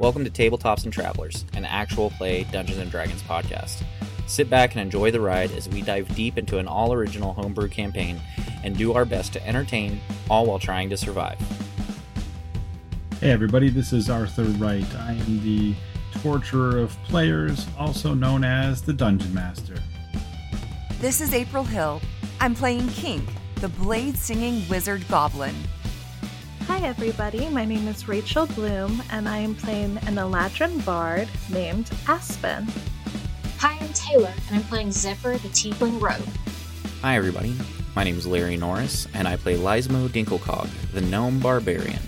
Welcome to Tabletops and Travelers, an actual play Dungeons and Dragons podcast. Sit back and enjoy the ride as we dive deep into an all original homebrew campaign and do our best to entertain, all while trying to survive. Hey everybody, this is Arthur Wright. I am the torturer of players, also known as the Dungeon Master. This is April Hill. I'm playing Kink, the blade singing wizard goblin. Hi, everybody. My name is Rachel Bloom, and I am playing an Eladrin bard named Aspen. Hi, I'm Taylor, and I'm playing Zephyr, the Tiefling Rogue. Hi, everybody. My name is Larry Norris, and I play Lyesmo Dinkelcog, the Gnome Barbarian.